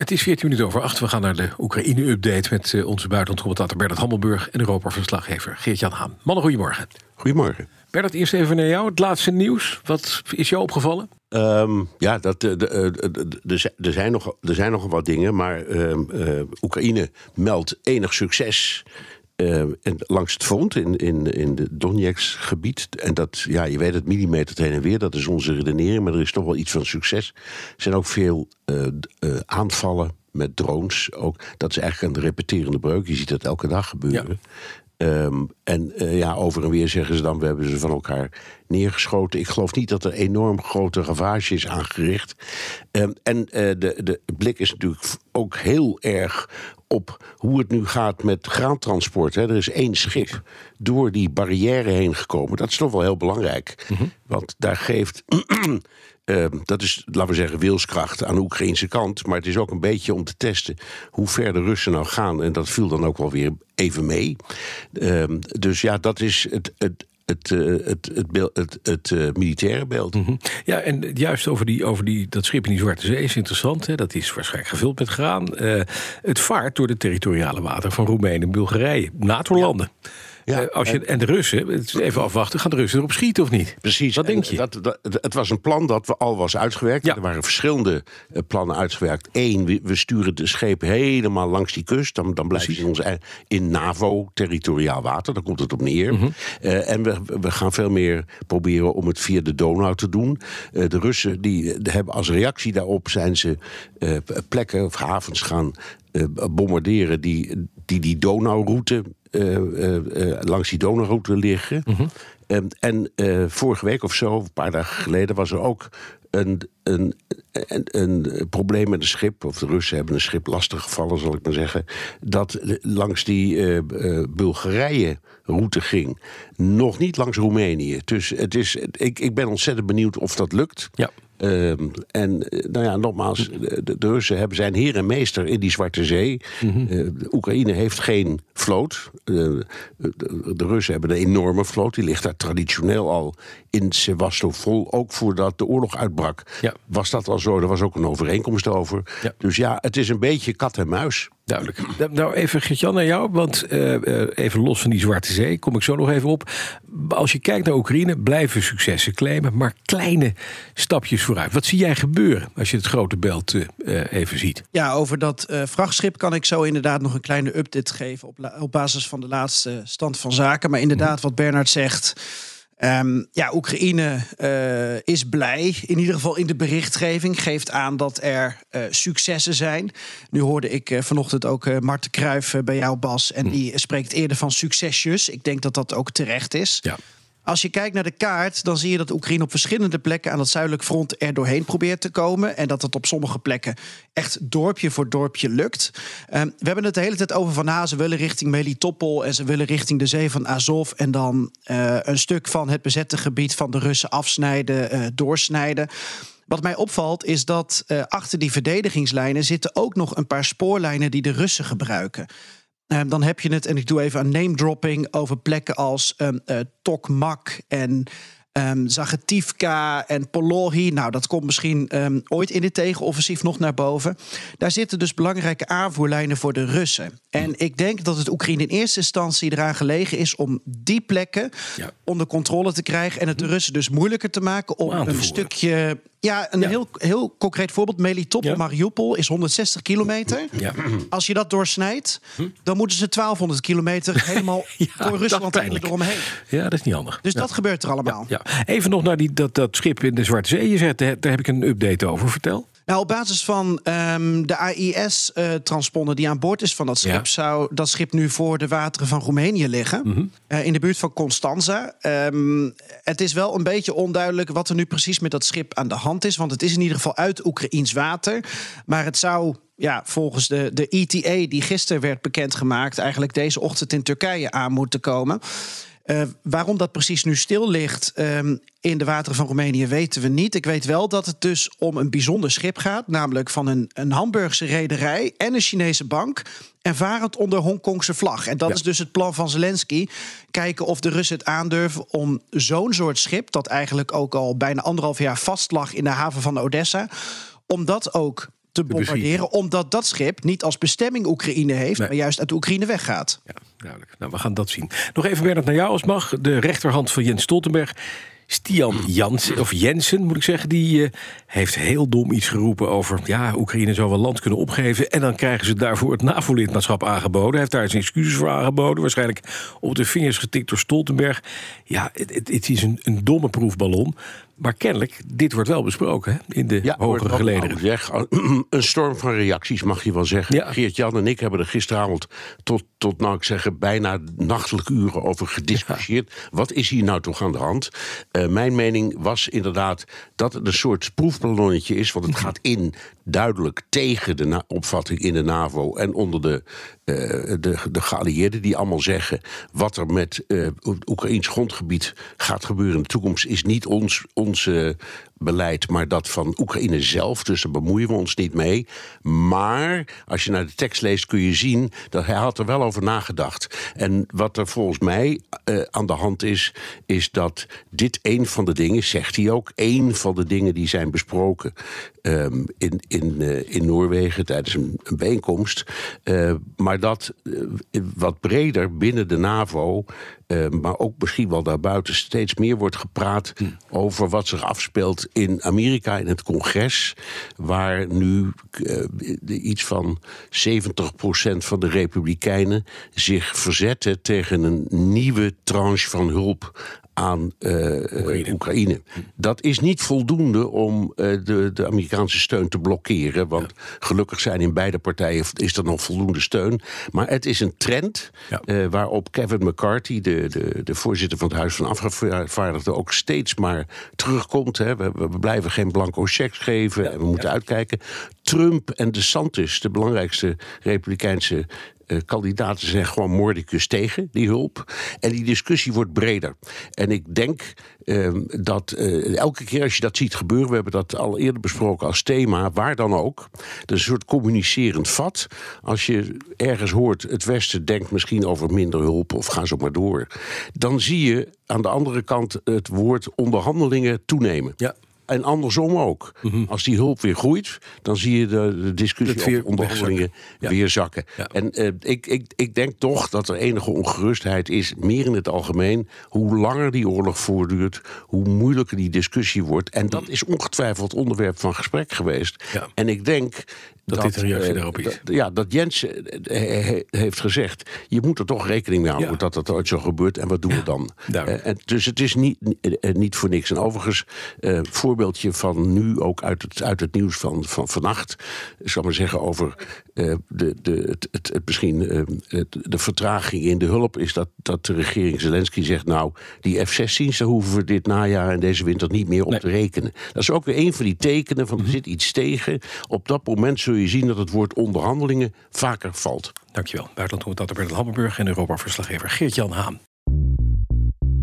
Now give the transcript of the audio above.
Het is 14 minuten over 8. We gaan naar de Oekraïne-update met uh, onze buitenlandcommentator Bernard Hammelburg en Europa-verslaggever Geert-Jan Haan. Mannen, goedemorgen. Goedemorgen. Bernard, eerst even naar jou. Het laatste nieuws. Wat is jou opgevallen? Um, ja, dat, de, de, de, er, zijn nog, er zijn nog wat dingen, maar uh, Oekraïne meldt enig succes uh, langs het front in, in, in de Donetsk-gebied. En dat, ja, je weet het, millimeter heen en weer, dat is onze redenering, maar er is toch wel iets van succes. Er zijn ook veel uh, uh, aanvallen met drones. Ook, dat is eigenlijk een repeterende breuk. Je ziet dat elke dag gebeuren. Ja. Um, en uh, ja, over en weer zeggen ze dan: we hebben ze van elkaar neergeschoten. Ik geloof niet dat er enorm grote ravage is aangericht. Um, en uh, de, de blik is natuurlijk ook heel erg op hoe het nu gaat met graantransport. Hè. Er is één schip door die barrière heen gekomen. Dat is toch wel heel belangrijk. Mm -hmm. Want daar geeft. Uh, dat is, laten we zeggen, wilskracht aan de Oekraïnse kant. Maar het is ook een beetje om te testen hoe ver de Russen nou gaan. En dat viel dan ook wel weer even mee. Uh, dus ja, dat is het, het, het, uh, het, het, beeld, het, het uh, militaire beeld. Mm -hmm. Ja, en juist over, die, over die, dat schip in die Zwarte Zee is interessant. Hè? Dat is waarschijnlijk gevuld met graan. Uh, het vaart door de territoriale wateren van Roemenië en Bulgarije, NATO-landen. Ja. Ja, als je, en de Russen, even afwachten, gaan de Russen erop schieten of niet? Precies. Wat denk je? Dat, dat, het was een plan dat al was uitgewerkt. Ja. Er waren verschillende plannen uitgewerkt. Eén, we, we sturen de schepen helemaal langs die kust. Dan, dan blijven ze in, ons, in NAVO-territoriaal water. Daar komt het op neer. Mm -hmm. uh, en we, we gaan veel meer proberen om het via de Donau te doen. Uh, de Russen die, hebben als reactie daarop zijn ze uh, plekken of havens gaan bombarderen die die, die Donauroute langs die Donauroute liggen. Mm -hmm. um, en vorige week of zo, een paar dagen geleden, was er ook een, een, een, een, probleem met een schip. Of de Russen hebben een schip lastig gevallen, zal ik maar zeggen. Dat langs die Bulgarije-route ging. Nog niet langs Roemenië. Dus het is, ik, ik ben ontzettend benieuwd of dat lukt. Ja. Um, en nou ja, nogmaals, de, de, Russen hebben zijn heer en meester in die Zwarte Zee. Mm -hmm. uh, Oekraïne heeft geen vloot. Uh, de, de, Russen hebben een enorme vloot. Die ligt daar traditioneel al in Sevastopol. Ook voordat de oorlog uitbrak, ja. was dat al zo. Er was ook een overeenkomst over. Ja. Dus ja, het is een beetje kat en muis. Duidelijk. Nou, even Gertjan naar jou, want uh, even los van die Zwarte Zee, kom ik zo nog even op. Als je kijkt naar Oekraïne, blijven successen claimen, maar kleine stapjes vooruit. Wat zie jij gebeuren als je het grote beeld uh, even ziet? Ja, over dat vrachtschip kan ik zo inderdaad nog een kleine update geven op, op basis van de laatste stand van zaken. Maar inderdaad, wat Bernard zegt. Um, ja, Oekraïne uh, is blij, in ieder geval in de berichtgeving. Geeft aan dat er uh, successen zijn. Nu hoorde ik uh, vanochtend ook Marten Kruijf bij jou, Bas. En die spreekt eerder van succesjes. Ik denk dat dat ook terecht is. Ja. Als je kijkt naar de kaart, dan zie je dat Oekraïne op verschillende plekken aan het zuidelijk front er doorheen probeert te komen. En dat het op sommige plekken echt dorpje voor dorpje lukt. Um, we hebben het de hele tijd over van nou, ze willen richting Melitopol en ze willen richting de zee van Azov. En dan uh, een stuk van het bezette gebied van de Russen afsnijden, uh, doorsnijden. Wat mij opvalt is dat uh, achter die verdedigingslijnen zitten ook nog een paar spoorlijnen die de Russen gebruiken. Um, dan heb je het, en ik doe even een name dropping over plekken als um, uh, Tokmak en um, Zagetivka en Polohi. Nou, dat komt misschien ooit in dit tegenoffensief nog naar boven. Daar zitten dus belangrijke aanvoerlijnen voor de Russen. En ik denk dat het Oekraïne in eerste instantie eraan gelegen is om die plekken ja. onder controle te krijgen. En het de Russen dus moeilijker te maken om een stukje. Ja, een Ja. Heel, heel concreet voorbeeld. Melitopol, Ja. Mariupol is 160 kilometer. Ja. Als je dat doorsnijdt, dan moeten ze 1200 kilometer helemaal door Rusland eromheen. ja, dat is niet handig. Dus dat gebeurt er allemaal. Ja. Even nog naar die, dat, dat schip in de Zwarte Zee. Je zegt, daar daar heb ik een update over. Vertel. Nou, op basis van ehm, de AIS-transponder die aan boord is van dat schip, Ja. zou dat schip nu voor de wateren van Roemenië liggen. Mhm. Eh, in de buurt van Constanza. Ehm, het is wel een beetje onduidelijk wat er nu precies met dat schip aan de hand is. Want het is in ieder geval uit Oekraïns water. Maar het zou. Ja, volgens de, de ETA die gisteren werd bekendgemaakt, eigenlijk deze ochtend in Turkije aan moeten komen. Eh, waarom dat precies nu stil ligt ehm, in de wateren van Roemenië weten we niet. Ik weet wel dat het dus om een bijzonder schip gaat, namelijk van een, een Hamburgse rederij en een Chinese bank. En varend onder Hongkongse vlag. En dat Ja. is dus het plan van Zelensky. Kijken of de Russen het aandurven om zo'n soort schip, dat eigenlijk ook al bijna anderhalf jaar vast lag in de haven van Odessa, om dat ook te bombarderen. Omdat dat schip niet als bestemming Oekraïne heeft, maar juist uit Oekraïne weggaat. Ja, duidelijk. Nou, we gaan dat zien. Nog even, Bernard, naar jou als mag. De rechterhand van Jens Stoltenberg. Stian Jansen, of Jensen moet ik zeggen, die uh, heeft heel dom iets geroepen over... ja, Oekraïne zou wel land kunnen opgeven... en dan krijgen ze daarvoor het NAVO-lidmaatschap aangeboden. Hij heeft daar zijn excuses voor aangeboden. Waarschijnlijk op de vingers getikt door Stoltenberg. Ja, het, het, het is een, een domme proefballon. Maar kennelijk, dit wordt wel besproken hè, in de ja, hogere gelederen. Zeg, een storm van reacties mag je wel zeggen. Ja. Geert-Jan en ik hebben er gisteravond tot, tot nou ik zeggen, bijna nachtelijke uren over gediscussieerd. Wat is hier nou toch aan de hand? Uh, mijn mening was inderdaad dat het een soort proefballonnetje is. Want het gaat in duidelijk tegen de opvatting in de NAVO en onder de, uh, de, de geallieerden, die allemaal zeggen: wat er met uh, Oekraïns grondgebied gaat gebeuren in de toekomst, is niet ons, ons czy beleid, maar dat van Oekraïne zelf. Dus daar bemoeien we ons niet mee. Maar als je naar de tekst leest, kun je zien dat hij had er wel over nagedacht. En wat er volgens mij uh, aan de hand is, is dat dit een van de dingen, zegt hij ook, een van de dingen die zijn besproken um, in, in, uh, in Noorwegen tijdens een, een bijeenkomst. Uh, maar dat wat breder binnen de NAVO maar ook misschien wel daarbuiten steeds meer wordt gepraat hm. over wat zich afspeelt in Amerika in het congres, waar nu uh, iets van 70% van de Republikeinen zich verzetten tegen een nieuwe tranche van hulp aan uh, Oekraïne. Dat is niet voldoende om uh, de, de Amerikaanse steun te blokkeren. Want ja. gelukkig zijn in beide partijen is er nog voldoende steun. Maar het is een trend ja. uh, waarop Kevin McCarthy, de, de, de voorzitter van het Huis van Afgevaardigden, ook steeds maar terugkomt. Hè. We, we, blijven geen blanco checks geven ja. en we moeten uitkijken. Trump en DeSantis, de belangrijkste Republikeinse uh, kandidaten zijn gewoon moordicus tegen die hulp. En die discussie wordt breder. En ik denk uh, dat uh, elke keer als je dat ziet gebeuren, we hebben dat al eerder besproken als thema, waar dan ook. Dat is een soort communicerend vat. Als je ergens hoort, het Westen denkt misschien over minder hulp of ga zo maar door. Dan zie je aan de andere kant het woord onderhandelingen toenemen. Ja. En andersom ook. Mm -hmm. Als die hulp weer groeit, dan zie je de, de discussie over onderhandelingen ja. weer zakken. Ja. En uh, ik, ik, ik denk toch dat er enige ongerustheid is, meer in het algemeen. Hoe langer die oorlog voortduurt, hoe moeilijker die discussie wordt. En dat is ongetwijfeld onderwerp van gesprek geweest. Ja. En ik denk dat, dit een reactie daarop is. Dat, ja, dat Jens he, heeft gezegd: je moet er toch rekening mee houden ja. dat dat ooit zo gebeurt. En wat doen ja, we dan? Uh, en dus het is niet, niet voor niks. En overigens, uh, voorbeeldje van nu ook uit het, uit het nieuws van, van vannacht. Ik zal maar zeggen over de, de, het, het, het misschien het, de vertraging in de hulp. Is dat, dat de regering Zelensky zegt: Nou, die F-16's, daar hoeven we dit najaar en deze winter niet meer op nee. te rekenen. Dat is ook weer een van die tekenen van er zit iets tegen. Op dat moment zul je zien dat het woord onderhandelingen vaker valt. Dankjewel. Buitenlandcommentator Bert Hammelburg en Europa-verslaggever Geert-Jan Haan.